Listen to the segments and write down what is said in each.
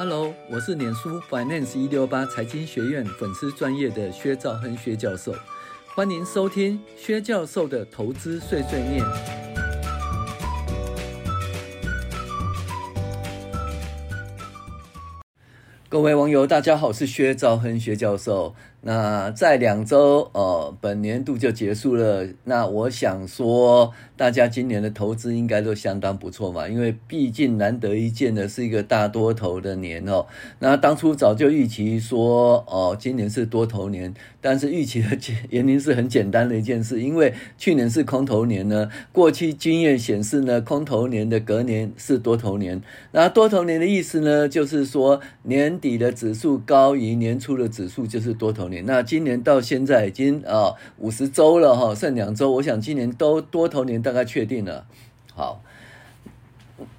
Hello，我是脸书 Finance 一六八财经学院粉丝专业的薛兆恒薛教授，欢迎收听薛教授的投资碎碎念。各位网友，大家好，我是薛兆恒薛教授。那在两周，呃，本年度就结束了。那我想说，大家今年的投资应该都相当不错嘛，因为毕竟难得一见的是一个大多头的年哦。那当初早就预期说，哦，今年是多头年，但是预期的原因是很简单的一件事，因为去年是空头年呢。过去经验显示呢，空头年的隔年是多头年。那多头年的意思呢，就是说年底的指数高于年初的指数，就是多头年。那今年到现在已经啊五十周了哈，剩两周，我想今年都多头年大概确定了。好，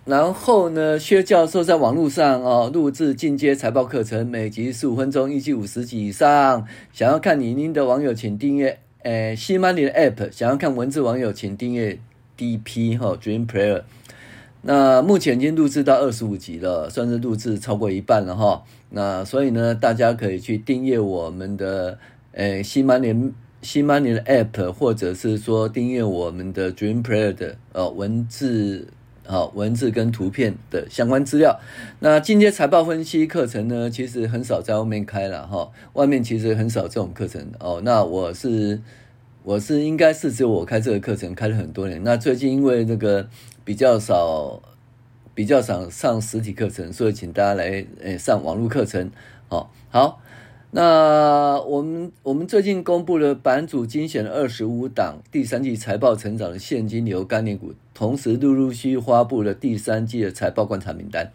然后呢，薛教授在网络上啊录制进阶财报课程，每集十五分钟，预计五十集以上。想要看影音的网友，请订阅诶西 money 的 app；想要看文字网友，请订阅 DP 哈 Dream Player。那目前已经录制到二十五集了，算是录制超过一半了哈。那所以呢，大家可以去订阅我们的诶新 money 新 money 的 app，或者是说订阅我们的 Dream Player 的呃文字啊文字跟图片的相关资料。那进阶财报分析课程呢，其实很少在外面开了哈，外面其实很少这种课程哦。那我是我是应该是只有我开这个课程开了很多年。那最近因为那个。比较少，比较少上实体课程，所以请大家来诶上网络课程。好，好，那我们我们最近公布了版主精选的二十五档第三季财报成长的现金流概念股，同时陆陆续续发布了第三季的财报观察名单。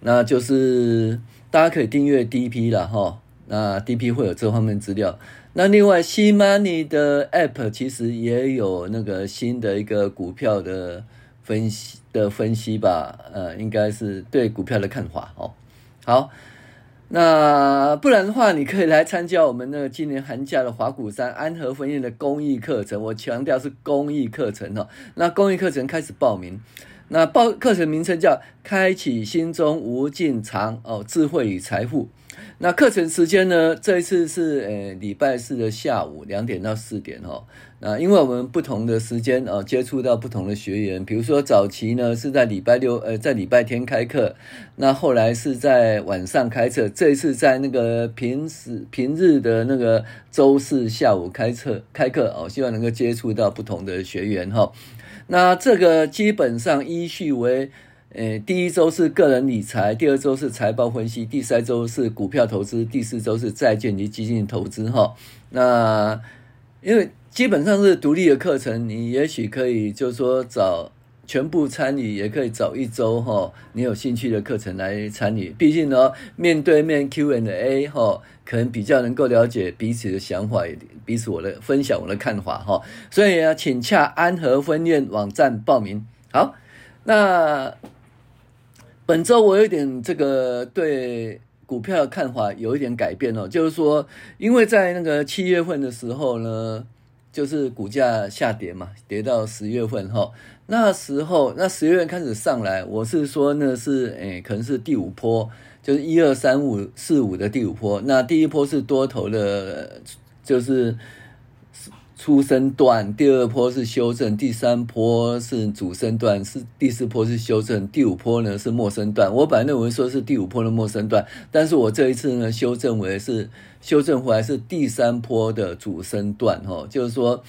那就是大家可以订阅 DP 了哈，那 DP 会有这方面资料。那另外，C Money 的 App 其实也有那个新的一个股票的。分析的分析吧，呃，应该是对股票的看法哦。好，那不然的话，你可以来参加我们那个今年寒假的华谷山安和分院的公益课程。我强调是公益课程哦。那公益课程开始报名，那报课程名称叫“开启心中无尽藏哦，智慧与财富”。那课程时间呢？这一次是呃礼拜四的下午两点到四点哈。那因为我们不同的时间哦，接触到不同的学员，比如说早期呢是在礼拜六呃在礼拜天开课，那后来是在晚上开课，这一次在那个平时平日的那个周四下午开课开课哦，希望能够接触到不同的学员哈。那这个基本上依序为。诶，第一周是个人理财，第二周是财报分析，第三周是股票投资，第四周是债券及基金投资。哈，那因为基本上是独立的课程，你也许可以就是说找全部参与，也可以找一周哈，你有兴趣的课程来参与。毕竟呢，面对面 Q&A 哈，可能比较能够了解彼此的想法，彼此我的分享我的看法哈。所以啊，请洽安和分院网站报名。好，那。本周我有点这个对股票的看法有一点改变哦，就是说，因为在那个七月份的时候呢，就是股价下跌嘛，跌到十月份哈，那时候那十月份开始上来，我是说那是诶，可能是第五波，就是一二三五四五的第五波，那第一波是多头的，就是。初升段，第二波是修正，第三波是主升段，是第四波是修正，第五波呢是末升段。我本来认为说是第五波的末升段，但是我这一次呢修正为是修正回来是第三波的主升段，哈，就是说，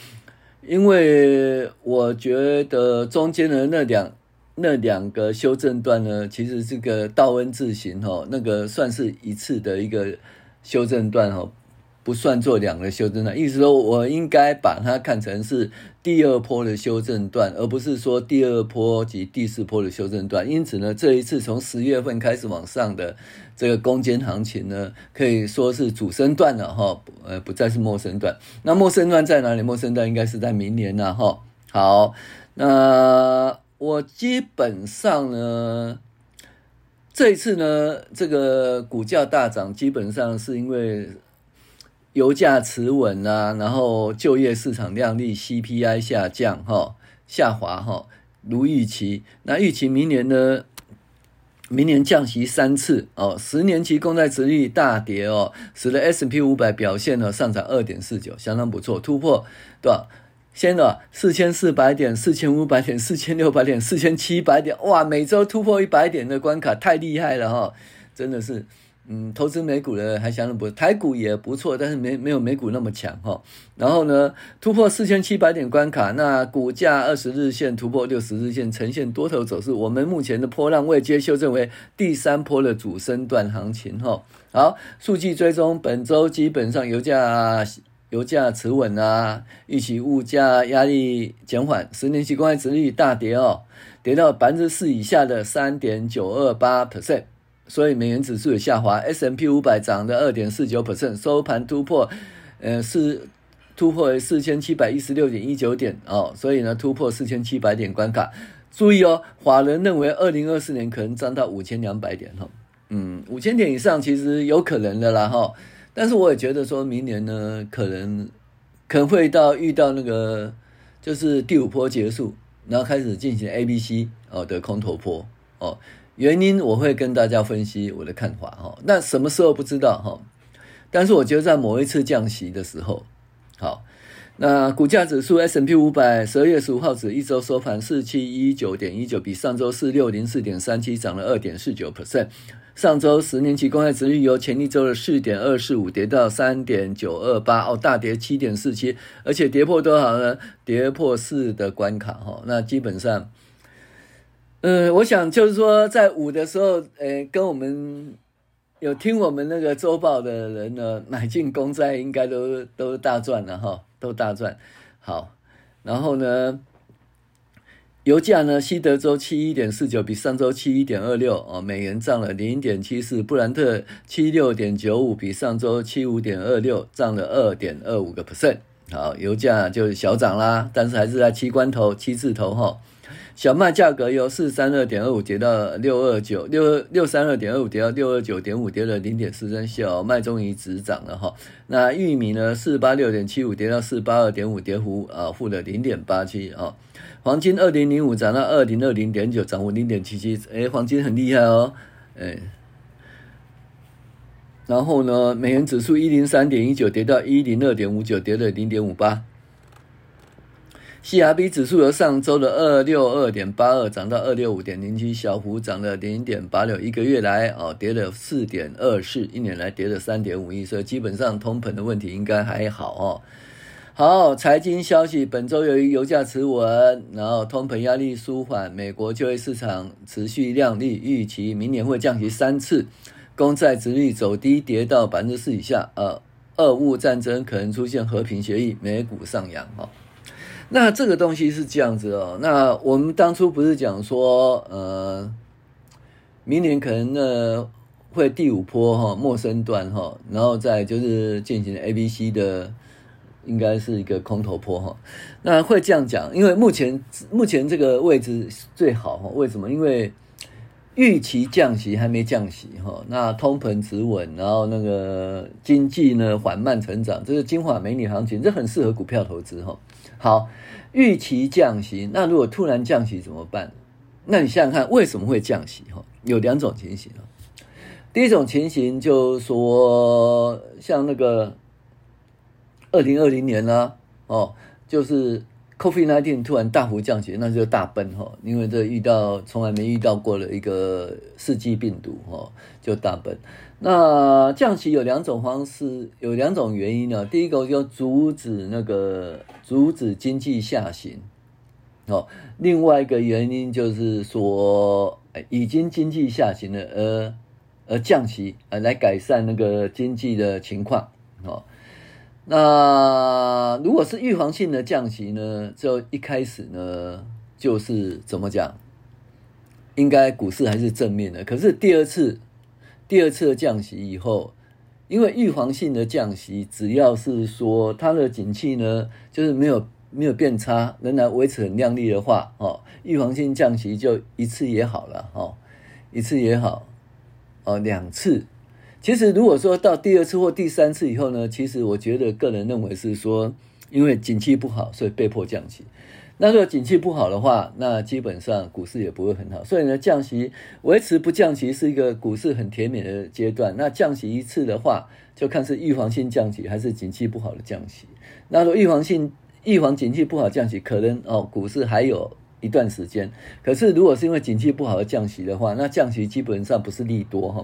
因为我觉得中间的那两那两个修正段呢，其实这个道 N 字形，哈，那个算是一次的一个修正段，哈。不算做两个修正段，意思说我应该把它看成是第二波的修正段，而不是说第二波及第四波的修正段。因此呢，这一次从十月份开始往上的这个攻坚行情呢，可以说是主升段了哈，呃，不再是陌生段。那陌生段在哪里？陌生段应该是在明年了哈。好，那我基本上呢，这一次呢，这个股价大涨，基本上是因为。油价持稳啊，然后就业市场亮丽，CPI 下降哈，下滑哈，如预期。那预期明年呢，明年降息三次哦，十年期公债殖率大跌哦，使得 S&P 五百表现呢上涨二点四九，相当不错，突破对吧？先的四千四百点、四千五百点、四千六百点、四千七百点，哇，每周突破一百点的关卡，太厉害了哈，真的是。嗯，投资美股的还相当不错，台股也不错，但是没没有美股那么强哈。然后呢，突破四千七百点关卡，那股价二十日线突破六十日线，呈现多头走势。我们目前的波浪位接修正为第三波的主升段行情哈。好，数据追踪，本周基本上油价油价持稳啊，预期物价压力减缓，十年期公债殖率大跌哦，跌到百分之四以下的三点九二八 percent。所以美元指数也下滑，S M P 五百涨的二点四九 percent，收盘突破，呃，是突破四千七百一十六点一九点哦，所以呢突破四千七百点关卡。注意哦，法人认为二零二四年可能涨到五千两百点哈，嗯，五千点以上其实有可能的啦哈，但是我也觉得说明年呢可能可能会到遇到那个就是第五波结束，然后开始进行 A、B、C 哦的空头波哦。原因我会跟大家分析我的看法哈，那什么时候不知道哈，但是我觉得在某一次降息的时候，好，那股价指数 S&P 五百十二月十五号指一周收盘四七一九点一九，比上周四六零四点三七涨了二点四九 percent。上周十年期公债殖率由前一周的四点二四五跌到三点九二八，哦，大跌七点四七，而且跌破多少呢？跌破四的关卡哈，那基本上。嗯，我想就是说，在五的时候，呃，跟我们有听我们那个周报的人呢，买进公债应该都都大赚了哈，都大赚。好，然后呢，油价呢，西德州七一点四九，比上周七一点二六哦，美元涨了零点七四，布兰特七六点九五，比上周七五点二六涨了二点二五个 percent。好，油价就小涨啦，但是还是在七关头、七字头哈。小麦价格由四三二点二五跌到六二九六六三二点二五跌到六二九点五，跌了零点四三。小麦终于止涨了哈。那玉米呢？四八六点七五跌到四八二点五，跌幅啊负了零点八七啊。黄金二零零五涨到二零二零点九，涨幅零点七七。哎，黄金很厉害哦。哎，然后呢，美元指数一零三点一九跌到一零二点五九，跌了零点五八。CRB 指数由上周的二六二点八二涨到二六五点零七，小幅涨了零点八六，一个月来哦跌了四点二四，一年来跌了三点五一，所以基本上通膨的问题应该还好哦。好，财经消息，本周由于油价持稳，然后通膨压力舒缓，美国就业市场持续亮丽，预期明年会降息三次，公债殖率走低，跌到百分之四以下。呃，俄乌战争可能出现和平协议，美股上扬哦。那这个东西是这样子哦。那我们当初不是讲说，呃，明年可能呢会第五波哈，陌生段哈，然后再就是进行 A、B、C 的，应该是一个空头坡哈。那会这样讲，因为目前目前这个位置最好哈。为什么？因为预期降息还没降息哈，那通膨止稳，然后那个经济呢缓慢成长，这是金华美女行情，这很适合股票投资哈。好，预期降息，那如果突然降息怎么办？那你想想看，为什么会降息？哈，有两种情形。第一种情形就是说，像那个二零二零年呢，哦，就是 COVID-19 突然大幅降息，那就大奔哈，因为这遇到从来没遇到过的一个世纪病毒哈，就大奔。那降息有两种方式，有两种原因呢。第一个就阻止那个阻止经济下行，哦，另外一个原因就是说，已经经济下行了，而而降息，呃，来改善那个经济的情况，哦。那如果是预防性的降息呢，就一开始呢，就是怎么讲，应该股市还是正面的。可是第二次。第二次的降息以后，因为预防性的降息，只要是说它的景气呢，就是没有没有变差，仍然维持很亮丽的话，哦，预防性降息就一次也好了，哦，一次也好，哦，两次。其实如果说到第二次或第三次以后呢，其实我觉得个人认为是说，因为景气不好，所以被迫降息。那如果景气不好的话，那基本上股市也不会很好。所以呢，降息维持不降息是一个股市很甜美的阶段。那降息一次的话，就看是预防性降息还是景气不好的降息。那如果预防性预防景气不好降息，可能哦股市还有一段时间。可是如果是因为景气不好而降息的话，那降息基本上不是利多哈。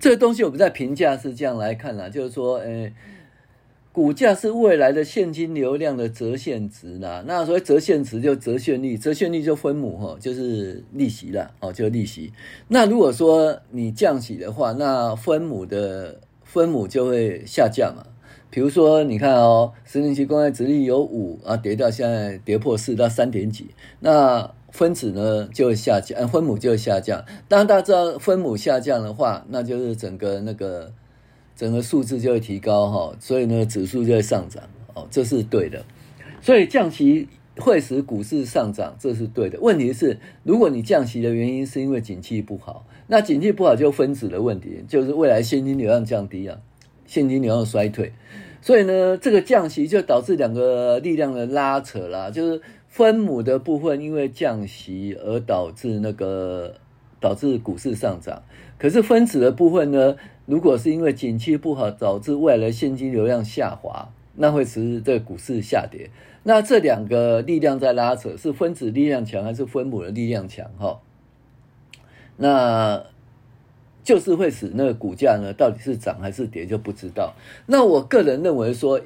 这个东西我们在评价是这样来看啦，就是说，诶。股价是未来的现金流量的折现值啦，那所谓折现值就折现率，折现率就分母哈，就是利息啦，哦，就利息。那如果说你降息的话，那分母的分母就会下降嘛。比如说你看哦，十年期公债殖利率有五啊，跌到现在跌破四到三点几，那分子呢就会下降，分母就会下降。当大家知道分母下降的话，那就是整个那个。整个数字就会提高哈，所以呢，指数就会上涨哦，这是对的。所以降息会使股市上涨，这是对的。问题是，如果你降息的原因是因为景气不好，那景气不好就分子的问题，就是未来现金流量降低啊，现金流量衰退。所以呢，这个降息就导致两个力量的拉扯啦，就是分母的部分因为降息而导致那个导致股市上涨，可是分子的部分呢？如果是因为景气不好导致未来现金流量下滑，那会使这个股市下跌。那这两个力量在拉扯，是分子力量强还是分母的力量强？哈，那就是会使那个股价呢，到底是涨还是跌就不知道。那我个人认为说，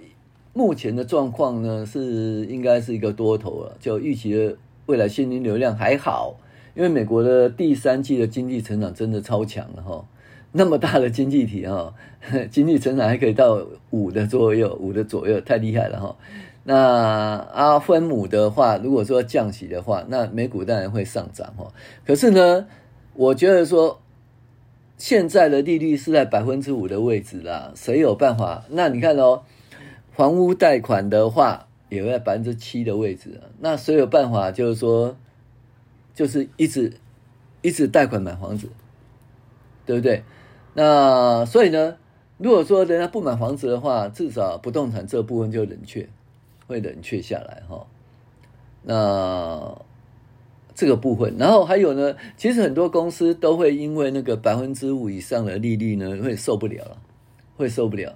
目前的状况呢是应该是一个多头了，就预期的未来现金流量还好，因为美国的第三季的经济成长真的超强了哈。那么大的经济体哈，经济成长还可以到五的左右，五的左右，太厉害了哈。那阿，分母的话，如果说降息的话，那美股当然会上涨哈。可是呢，我觉得说现在的利率是在百分之五的位置啦，谁有办法？那你看哦，房屋贷款的话也在百分之七的位置，那谁有办法？就是说，就是一直一直贷款买房子，对不对？那所以呢，如果说人家不买房子的话，至少不动产这部分就冷却，会冷却下来哈。那这个部分，然后还有呢，其实很多公司都会因为那个百分之五以上的利率呢，会受不了，会受不了，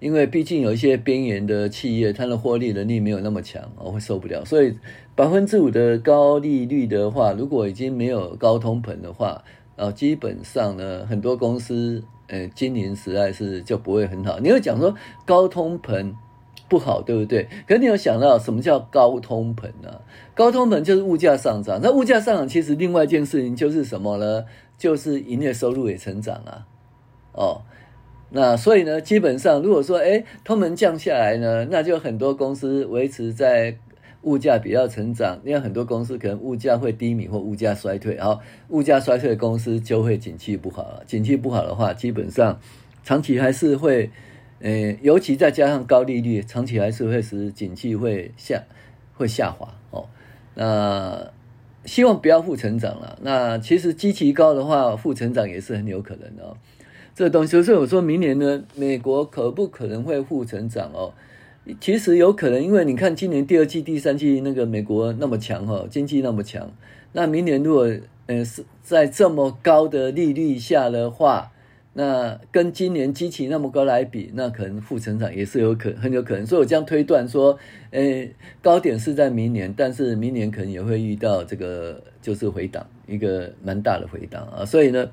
因为毕竟有一些边缘的企业，它的获利能力没有那么强，我会受不了。所以百分之五的高利率的话，如果已经没有高通膨的话。啊，基本上呢，很多公司，呃，经营实在是就不会很好。你会讲说高通膨不好，对不对？可是你有想到什么叫高通膨呢？高通膨就是物价上涨。那物价上涨，其实另外一件事情就是什么呢？就是营业收入也成长啊。哦，那所以呢，基本上如果说，哎，通膨降下来呢，那就很多公司维持在。物价比较成长，因为很多公司可能物价会低迷或物价衰退，然后物价衰退的公司就会景气不好了。景气不好的话，基本上长期还是会，呃，尤其再加上高利率，长期还是会使景气会下会下滑哦。那希望不要负成长了。那其实基期高的话，负成长也是很有可能的哦。这东西，所以我说明年呢，美国可不可能会负成长哦？其实有可能，因为你看今年第二季、第三季那个美国那么强哈，经济那么强，那明年如果呃是在这么高的利率下的话，那跟今年基期那么高来比，那可能负成长也是有可很有可能。所以我这样推断说，呃，高点是在明年，但是明年可能也会遇到这个就是回档，一个蛮大的回档啊。所以呢，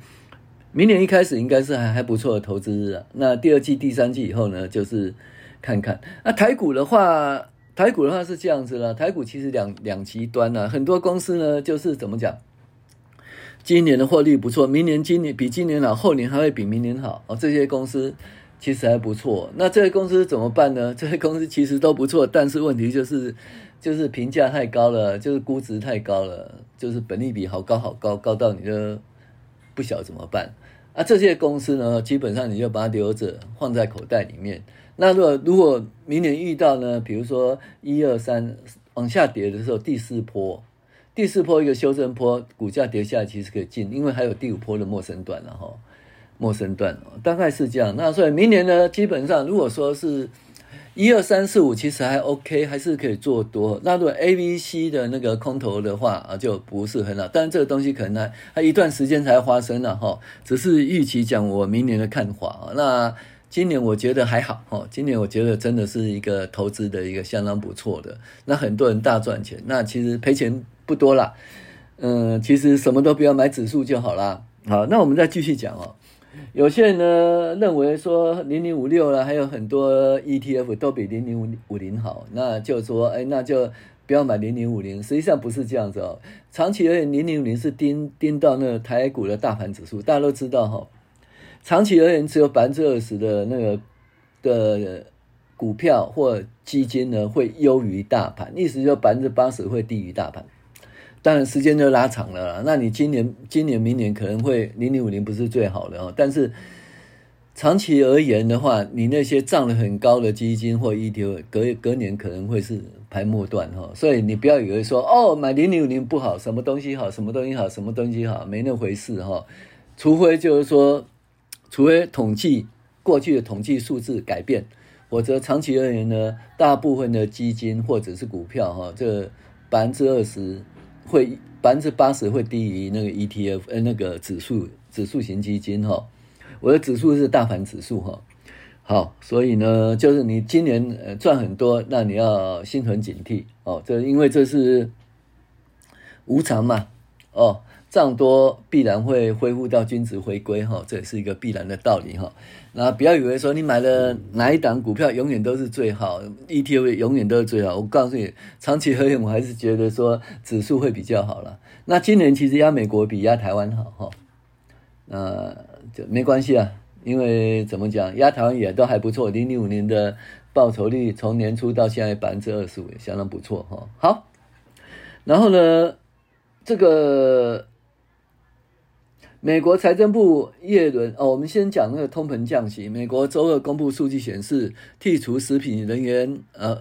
明年一开始应该是还还不错的投资日啊。那第二季、第三季以后呢，就是。看看那台股的话，台股的话是这样子了。台股其实两两极端呢，很多公司呢就是怎么讲，今年的获利不错，明年今年比今年好，后年还会比明年好哦。这些公司其实还不错。那这些公司怎么办呢？这些公司其实都不错，但是问题就是就是评价太高了，就是估值太高了，就是本利比好高好高，高到你就不晓怎么办。啊，这些公司呢，基本上你就把它留着，放在口袋里面。那如果如果明年遇到呢，比如说一二三往下跌的时候，第四波，第四波一个修正波，股价跌下来其实可以进，因为还有第五波的末生段了哈，末生段大概是这样。那所以明年呢，基本上如果说是一二三四五其实还 OK，还是可以做多。那如果 A、B、C 的那个空头的话啊，就不是很好。但是这个东西可能还还一段时间才发生了哈。只是预期讲我明年的看法啊。那今年我觉得还好哈。今年我觉得真的是一个投资的一个相当不错的。那很多人大赚钱，那其实赔钱不多啦。嗯，其实什么都不要买指数就好啦。好，那我们再继续讲哦。有些人呢认为说零零五六了，还有很多 ETF 都比零零五五零好，那就说哎，那就不要买零零五零。实际上不是这样子哦，长期而言，零零五零是盯盯到那个台股的大盘指数，大家都知道哈。长期而言，只有百分之二十的那个的股票或基金呢会优于大盘，意思就百分之八十会低于大盘。当然时间就拉长了，那你今年、今年、明年可能会零零五零不是最好的哦，但是长期而言的话，你那些涨得很高的基金或 ETF，隔隔年可能会是排末段哈，所以你不要以为说哦买零零五零不好，什么东西好，什么东西好，什么东西好，没那回事哈，除非就是说，除非统计过去的统计数字改变，否则长期而言呢，大部分的基金或者是股票哈，这百分之二十。会百分之八十会低于那个 ETF，呃，那个指数指数型基金哈。我的指数是大盘指数哈。好，所以呢，就是你今年呃赚很多，那你要心存警惕哦。这因为这是无常嘛，哦。涨多必然会恢复到均值回归哈，这也是一个必然的道理哈。那不要以为说你买了哪一档股票永远都是最好，ETF 永远都是最好。我告诉你，长期而言，我还是觉得说指数会比较好了。那今年其实压美国比压台湾好哈，那就没关系啊，因为怎么讲，压台湾也都还不错。零零五年的报酬率从年初到现在百分之二十五，相当不错哈。好，然后呢，这个。美国财政部耶伦哦，我们先讲那个通膨降息。美国周二公布数据显示，剔除食品、能源呃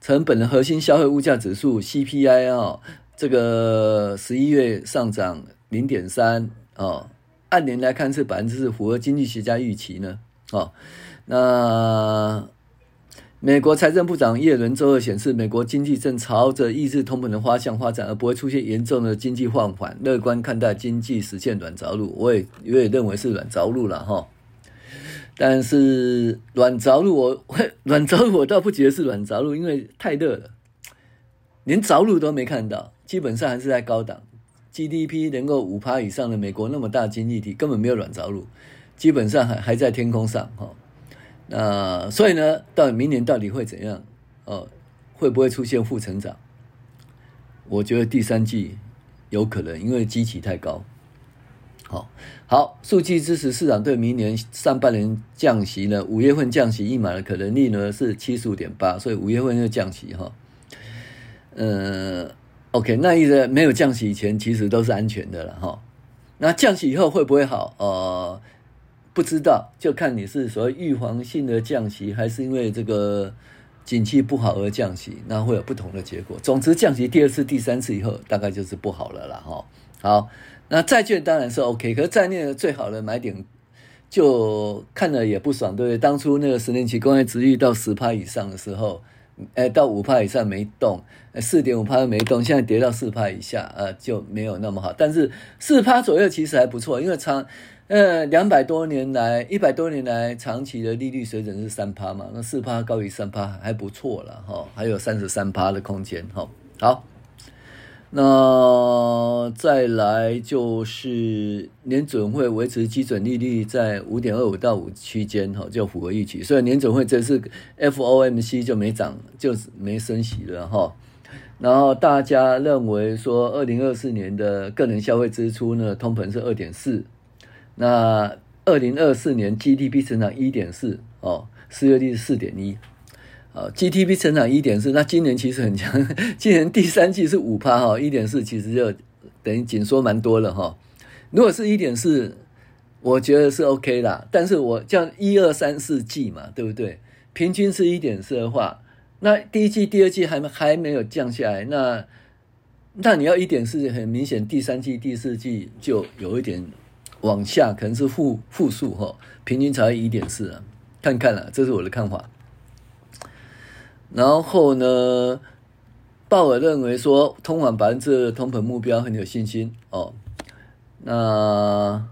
成本的核心消费物价指数 CPI 哦，这个十一月上涨零点三哦，按年来看是百分之四，符合经济学家预期呢哦，那。美国财政部长耶伦周二显示，美国经济正朝着抑制通膨的方向发展，而不会出现严重的经济放缓。乐观看待经济实现软着陆，我也我也认为是软着陆了哈。但是软着陆，我 软着陆我倒不觉得是软着陆，因为太热了，连着陆都没看到，基本上还是在高档。GDP 能够五趴以上的美国那么大经济体，根本没有软着陆，基本上还还在天空上哈。那所以呢，到明年到底会怎样？哦，会不会出现负成长？我觉得第三季有可能，因为基期太高。好，好，数据支持市场对明年上半年降息呢，五月份降息一码的可能率呢是七十五点八，所以五月份就降息哈。嗯，OK，那意思没有降息以前其实都是安全的了哈。那降息以后会不会好？呃。不知道，就看你是所谓预防性的降息，还是因为这个景气不好而降息，那会有不同的结果。总之，降息第二次、第三次以后，大概就是不好了啦。哈，好，那债券当然是 OK，可是债券最好的买点，就看了也不爽，对不对？当初那个十年期公债殖利率到十趴以上的时候，哎，到五趴以上没动，四点五趴没动，现在跌到四趴以下，呃，就没有那么好。但是四趴左右其实还不错，因为长。呃，两百多年来，一百多年来，长期的利率水准是三趴嘛？那四趴高于三趴还不错了哈，还有三十三趴的空间哈。好，那再来就是年准会维持基准利率在五点二五到五区间哈，就符合预期。所以年准会这次 FOMC 就没涨，就是没升息了哈。然后大家认为说，二零二四年的个人消费支出呢，通膨是二点四。那二零二四年 GDP 成长一点四哦，失业率是四点一，啊，GDP 成长一点四，那今年其实很强，今年第三季是五趴哈，一点四其实就等于紧缩蛮多了哈。如果是一点四，我觉得是 OK 啦，但是我这样一二三四季嘛，对不对？平均是一点四的话，那第一季、第二季还还没有降下来，那那你要一点四，很明显第三季、第四季就有一点。往下可能是负负数哈，平均才一点四啊，看看了，这是我的看法。然后呢，鲍尔认为说通往百分之二通膨目标很有信心哦。那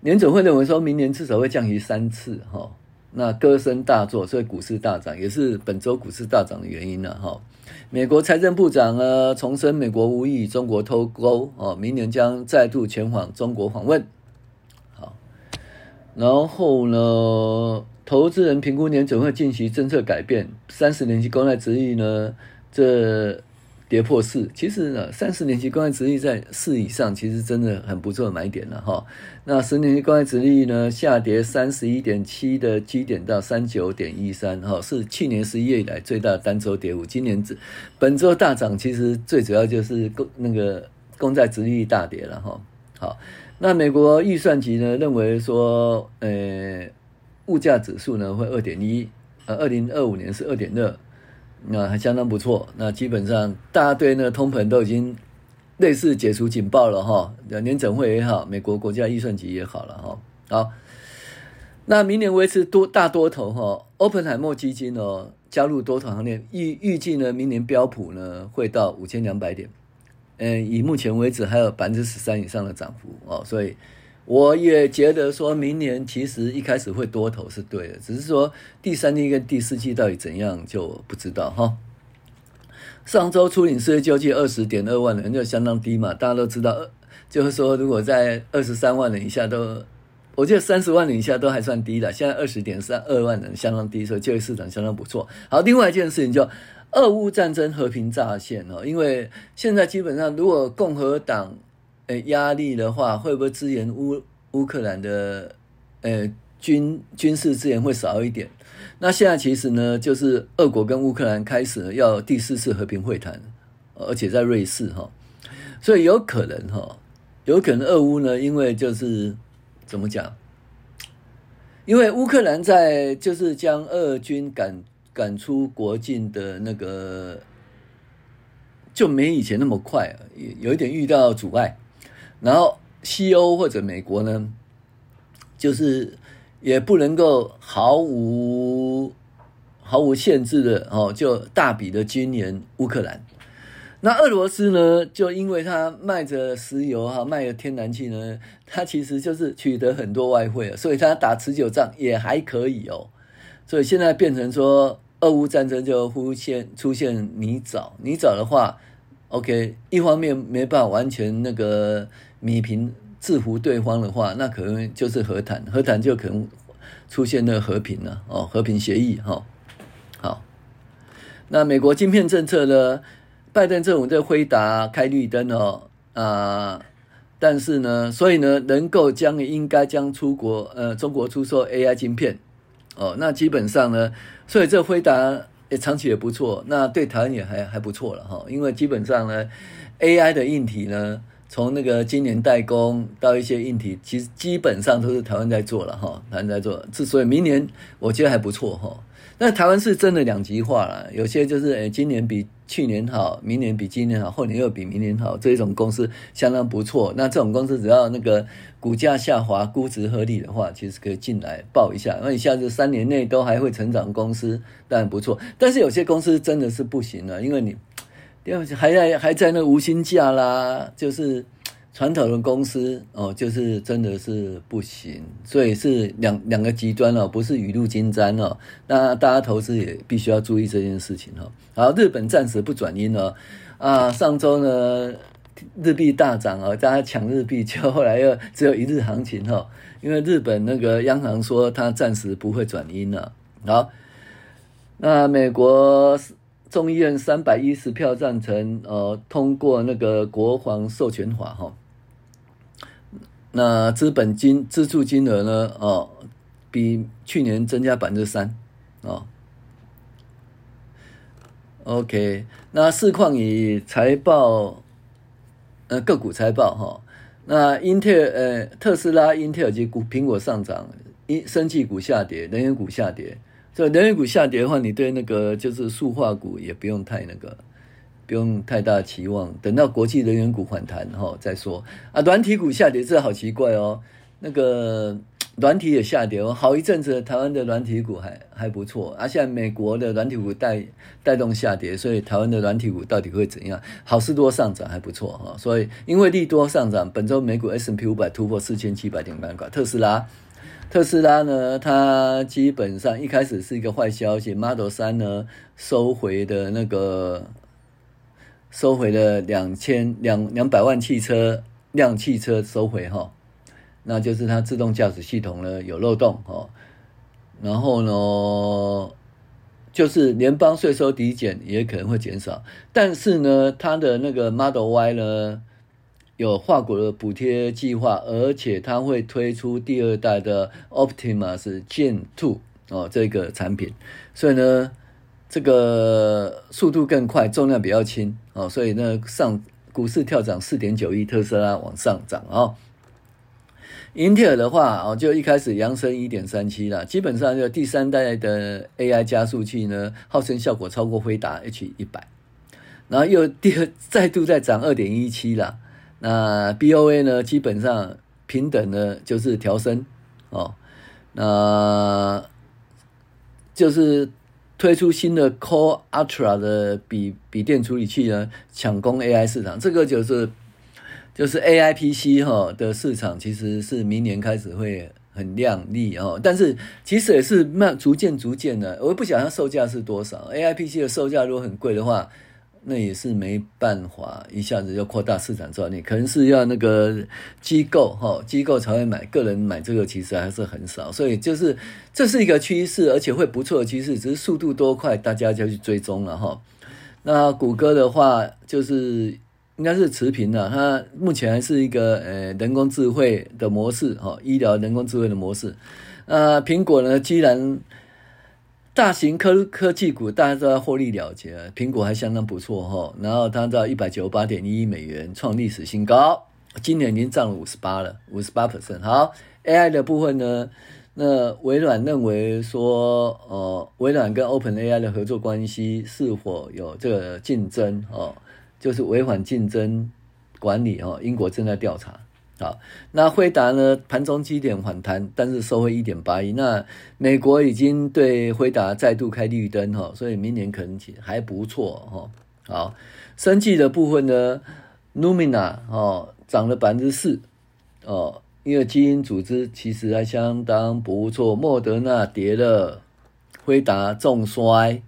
联准会认为说明年至少会降息三次哈、哦。那歌声大作，所以股市大涨，也是本周股市大涨的原因了哈。美国财政部长呢重申，美国无意与中国脱钩哦，明年将再度前往中国访问。好，然后呢，投资人评估年准会进行政策改变，三十年期公债殖利率呢这。跌破四，其实呢，三十年期公债殖利率在四以上，其实真的很不错的买点了哈。那十年期公债殖利率呢，下跌三十一点七的基点到三九点一三哈，是去年十一月以来最大单周跌幅。今年这本周大涨，其实最主要就是公那个公债殖利率大跌了哈。好，那美国预算局呢认为说，呃，物价指数呢会二点一，呃，二零二五年是二点二。那还相当不错。那基本上，大家对那个通膨都已经类似解除警报了哈。年整会也好，美国国家预算局也好了哈。好，那明年维持多大多头哈。欧本海默基金哦加入多头行列，预预计呢明年标普呢会到五千两百点。嗯，以目前为止还有百分之十三以上的涨幅哦，所以。我也觉得说，明年其实一开始会多头是对的，只是说第三季跟第四季到底怎样就不知道哈。上周初领失业救济二十点二万人就相当低嘛，大家都知道，就是说如果在二十三万人以下都，我觉得三十万人以下都还算低的，现在二十点三二万人相当低，所以就业市场相当不错。好，另外一件事情就俄乌战争和平乍现哦，因为现在基本上如果共和党。诶，压力的话，会不会支援乌乌克兰的诶军军事资源会少一点？那现在其实呢，就是俄国跟乌克兰开始要第四次和平会谈，而且在瑞士哈，所以有可能哈，有可能俄乌呢，因为就是怎么讲？因为乌克兰在就是将俄军赶赶出国境的那个，就没以前那么快，有一点遇到阻碍。然后西欧或者美国呢，就是也不能够毫无毫无限制的哦，就大笔的军援乌克兰。那俄罗斯呢，就因为它卖着石油哈，卖着天然气呢，它其实就是取得很多外汇，所以它打持久战也还可以哦。所以现在变成说，俄乌战争就出现出现泥沼，泥沼的话，OK，一方面没办法完全那个。弭平制服对方的话，那可能就是和谈，和谈就可能出现了和平了哦，和平协议哈。好，那美国晶片政策呢？拜登政府在辉达开绿灯哦啊，但是呢，所以呢，能够将应该将出国呃中国出售 AI 晶片哦，那基本上呢，所以这辉达也长期也不错，那对台湾也还还不错了哈，因为基本上呢，AI 的硬体呢。从那个今年代工到一些硬体，其实基本上都是台湾在做了哈，台湾在做。之所以明年我觉得还不错哈，那台湾是真的两极化了，有些就是诶今年比去年好，明年比今年好，后年又比明年好，这种公司相当不错。那这种公司只要那个股价下滑、估值合理的话，其实可以进来抱一下。那一下子三年内都还会成长公司，当然不错。但是有些公司真的是不行了，因为你。还在还在那无薪假啦，就是传统的公司哦，就是真的是不行，所以是两两个极端哦，不是雨露均沾哦。那大家投资也必须要注意这件事情哦。好，日本暂时不转阴哦。啊，上周呢日币大涨哦，大家抢日币，就后来又只有一日行情哦，因为日本那个央行说它暂时不会转阴了。好，那美国。众议院三百一十票赞成，呃，通过那个国防授权法哈。那资本金资助金额呢？哦，比去年增加百分之三，哦。OK，那市况以财报，呃，个股财报哈。那英特尔，呃，特斯拉、英特尔及股苹果上涨，一生技股下跌，能源股下跌。所以能源股下跌的话，你对那个就是塑化股也不用太那个，不用太大期望。等到国际能源股反弹后再说啊。软体股下跌这好奇怪哦，那个软体也下跌哦，好一阵子，台湾的软体股还还不错，而、啊、现在美国的软体股带带动下跌，所以台湾的软体股到底会怎样？好事多上涨还不错哈，所以因为利多上涨，本周美股 S&P 五百突破四千七百点关卡，特斯拉，特斯拉呢，它基本上一开始是一个坏消息，Model 三呢收回的那个收回了两千两两百万汽车辆汽车收回哈。那就是它自动驾驶系统呢有漏洞哦，然后呢，就是联邦税收抵减也可能会减少，但是呢，它的那个 Model Y 呢有跨国的补贴计划，而且它会推出第二代的 Optimus Gen 2哦这个产品，所以呢，这个速度更快，重量比较轻哦，所以呢上股市跳涨四点九亿，特斯拉往上涨哦。英特尔的话哦，就一开始扬升一点三七了，基本上就第三代的 AI 加速器呢，号称效果超过辉达 H 一百，然后又第二再度再涨二点一七了。那 BOA 呢，基本上平等的，就是调升哦。那就是推出新的 Core Ultra 的笔笔电处理器呢，抢攻 AI 市场，这个就是。就是 A I P C 哈的市场其实是明年开始会很亮丽哦，但是其实也是慢逐渐逐渐的，我也不晓得它售价是多少。A I P C 的售价如果很贵的话，那也是没办法一下子就扩大市场占有率，可能是要那个机构哈机构才会买，个人买这个其实还是很少，所以就是这是一个趋势，而且会不错的趋势，只是速度多快，大家就去追踪了哈。那谷歌的话就是。应该是持平的，它目前还是一个呃人工智慧的模式哈，医疗人工智慧的模式。那，苹果呢，既然大型科科技股大家都要获利了结，苹果还相当不错哈。然后它到一百九十八点一亿美元，创历史新高，今年已经涨了五十八了，五十八 percent。好，AI 的部分呢，那微软认为说，呃，微软跟 OpenAI 的合作关系是否有这个竞争哦？就是违反竞争管理哦，英国正在调查。好，那辉达呢？盘中基点反弹，但是收回一点八亿。那美国已经对辉达再度开绿灯哈，所以明年可能还不错哈。好，生技的部分呢，Numina 哦涨了百分之四哦，因为基因组织其实还相当不错。莫德纳跌了，辉达重摔。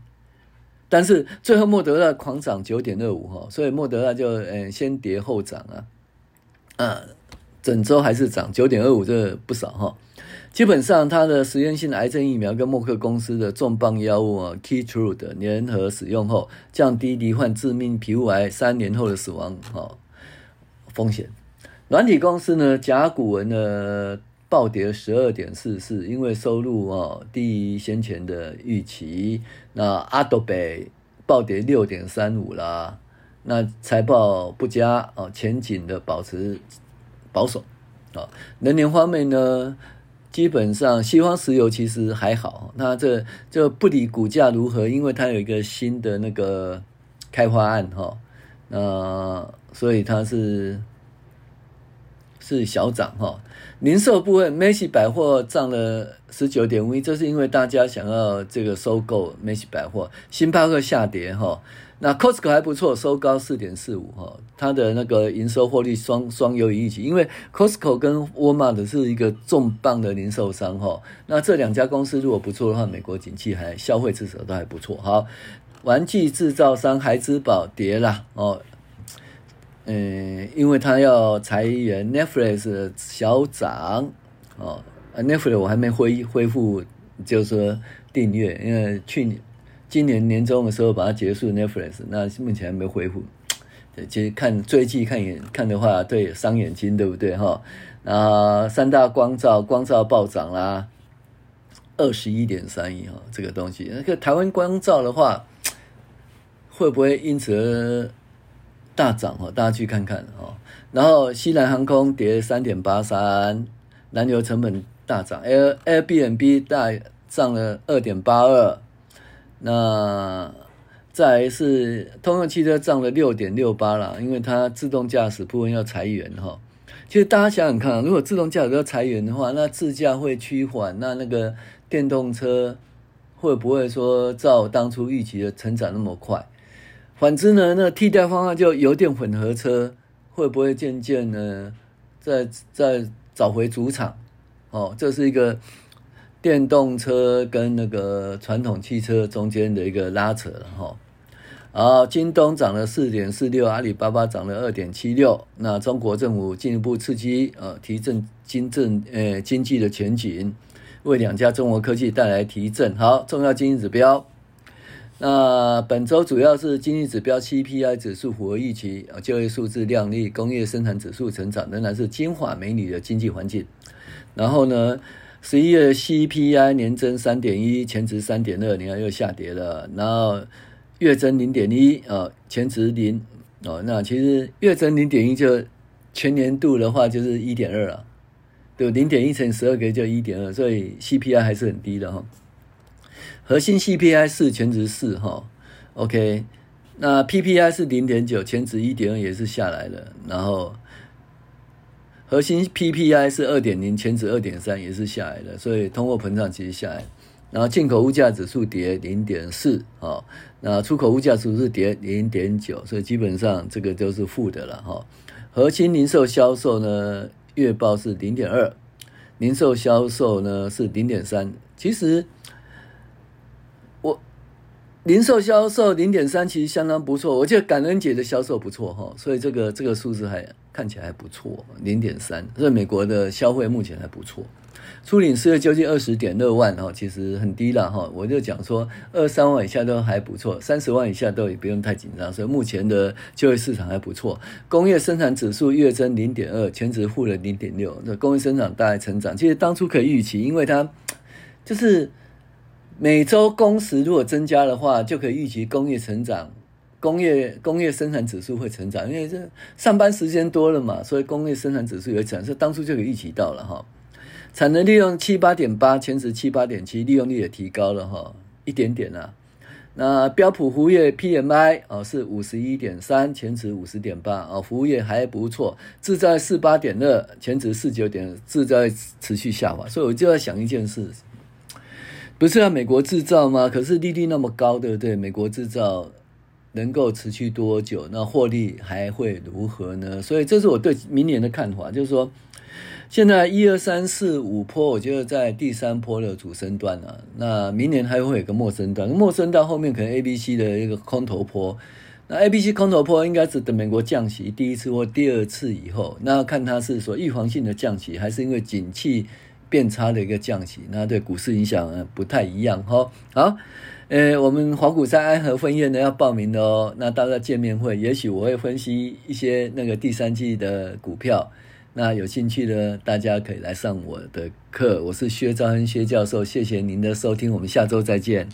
但是最后莫德纳狂涨九点二五哈，所以莫德纳就嗯先跌后涨啊，啊，整周还是涨九点二五，这不少哈。基本上它的实验性癌症疫苗跟默克公司的重磅药物啊，Keytruda 联合使用后，降低罹患致命皮肤癌三年后的死亡哈风险。软体公司呢，甲骨文的。暴跌十二点四四，因为收入哦低于先前的预期。那 Adobe 暴跌六点三五啦，那财报不佳哦，前景的保持保守啊。能源方面呢，基本上西方石油其实还好，那这就不理股价如何，因为它有一个新的那个开发案哈，那所以它是。是小涨哈，零售部分，Macy 百货涨了十九点五亿，这是因为大家想要这个收购 Macy 百货。星巴克下跌哈，那 Costco 还不错，收高四点四五哈，它的那个营收获利双双优于预期，因为 Costco 跟 Walmart 是一个重磅的零售商哈，那这两家公司如果不错的话，美国景气还消费至少都还不错。好，玩具制造商孩之宝跌了哦。嗯，因为他要裁员，Netflix 小涨哦，Netflix 我还没恢恢复，就是说订阅，因为去年、今年年中的时候把它结束，Netflix 那目前还没恢复。其实看追剧看眼看的话，对伤眼睛，对不对哈？那三大光照光照暴涨啦，二十一点三亿哈，这个东西，那个台湾光照的话，会不会因此？大涨哦，大家去看看哦。然后西南航空跌三点八三，燃油成本大涨，Air Airbnb 大涨了二点八二。那再来是通用汽车涨了六点六八了，因为它自动驾驶部分要裁员哈。其实大家想想看，如果自动驾驶要裁员的话，那自驾会趋缓，那那个电动车会不会说照当初预期的成长那么快？反之呢，那替代方案就油电混合车会不会渐渐呢，再再找回主场？哦，这是一个电动车跟那个传统汽车中间的一个拉扯了哈。啊，京东涨了四点四六，阿里巴巴涨了二点七六。那中国政府进一步刺激，呃，提振经政，呃，经济的前景，为两家中国科技带来提振。好，重要经济指标。那本周主要是经济指标 CPI 指数符合预期，啊，就业数字靓丽，工业生产指数成长，仍然是金华美女的经济环境。然后呢，十一月 CPI 年增三点一，前值三点二，你看又下跌了。然后月增零点一，啊，前值零，哦，那其实月增零点一就全年度的话就是一点二了，对，零点一乘十二个月就一点二，所以 CPI 还是很低的哈。核心 CPI 是前值四哈，OK，那 PPI 是零点九，前值一点二也是下来了，然后核心 PPI 是二点零，前值二点三也是下来的，所以通货膨胀其实下来，然后进口物价指数跌零点四啊，那出口物价指数是跌零点九，所以基本上这个都是负的了哈。核心零售销售呢，月报是零点二，零售销售呢是零点三，其实我。零售销售零点三，其实相当不错。我觉得感恩节的销售不错哈，所以这个这个数字还看起来还不错，零点三。所以美国的消费目前还不错。初领失业救济二十点二万哈，其实很低了哈。我就讲说二三万以下都还不错，三十万以下都也不用太紧张。所以目前的就业市场还不错。工业生产指数月增零点二，全值负了零点六。这工业生产大概成长，其实当初可以预期，因为它就是。每周工时如果增加的话，就可以预期工业成长，工业工业生产指数会成长，因为这上班时间多了嘛，所以工业生产指数有涨，是当初就可以预期到了哈。产能利用七八点八，前值七八点七，利用率也提高了哈，一点点啊。那标普服务业 PMI 啊是五十一点三，前值五十点八啊，服务业还不错。制造四八点二，前值四九点，制造持续下滑，所以我就在想一件事。不是要美国制造吗？可是利率那么高，对不对？美国制造能够持续多久？那获利还会如何呢？所以这是我对明年的看法，就是说，现在一二三四五波，我觉得在第三波的主升段啊，那明年还会有个末升段，末升段后面可能 A、B、C 的一个空头波。那 A、B、C 空头波应该是等美国降息第一次或第二次以后，那要看它是说预防性的降息，还是因为景气。变差的一个降息，那对股市影响不太一样哈。好，呃，我们华谷山安和分院呢要报名的哦。那大家见面会，也许我会分析一些那个第三季的股票。那有兴趣的大家可以来上我的课。我是薛兆恩薛教授，谢谢您的收听，我们下周再见。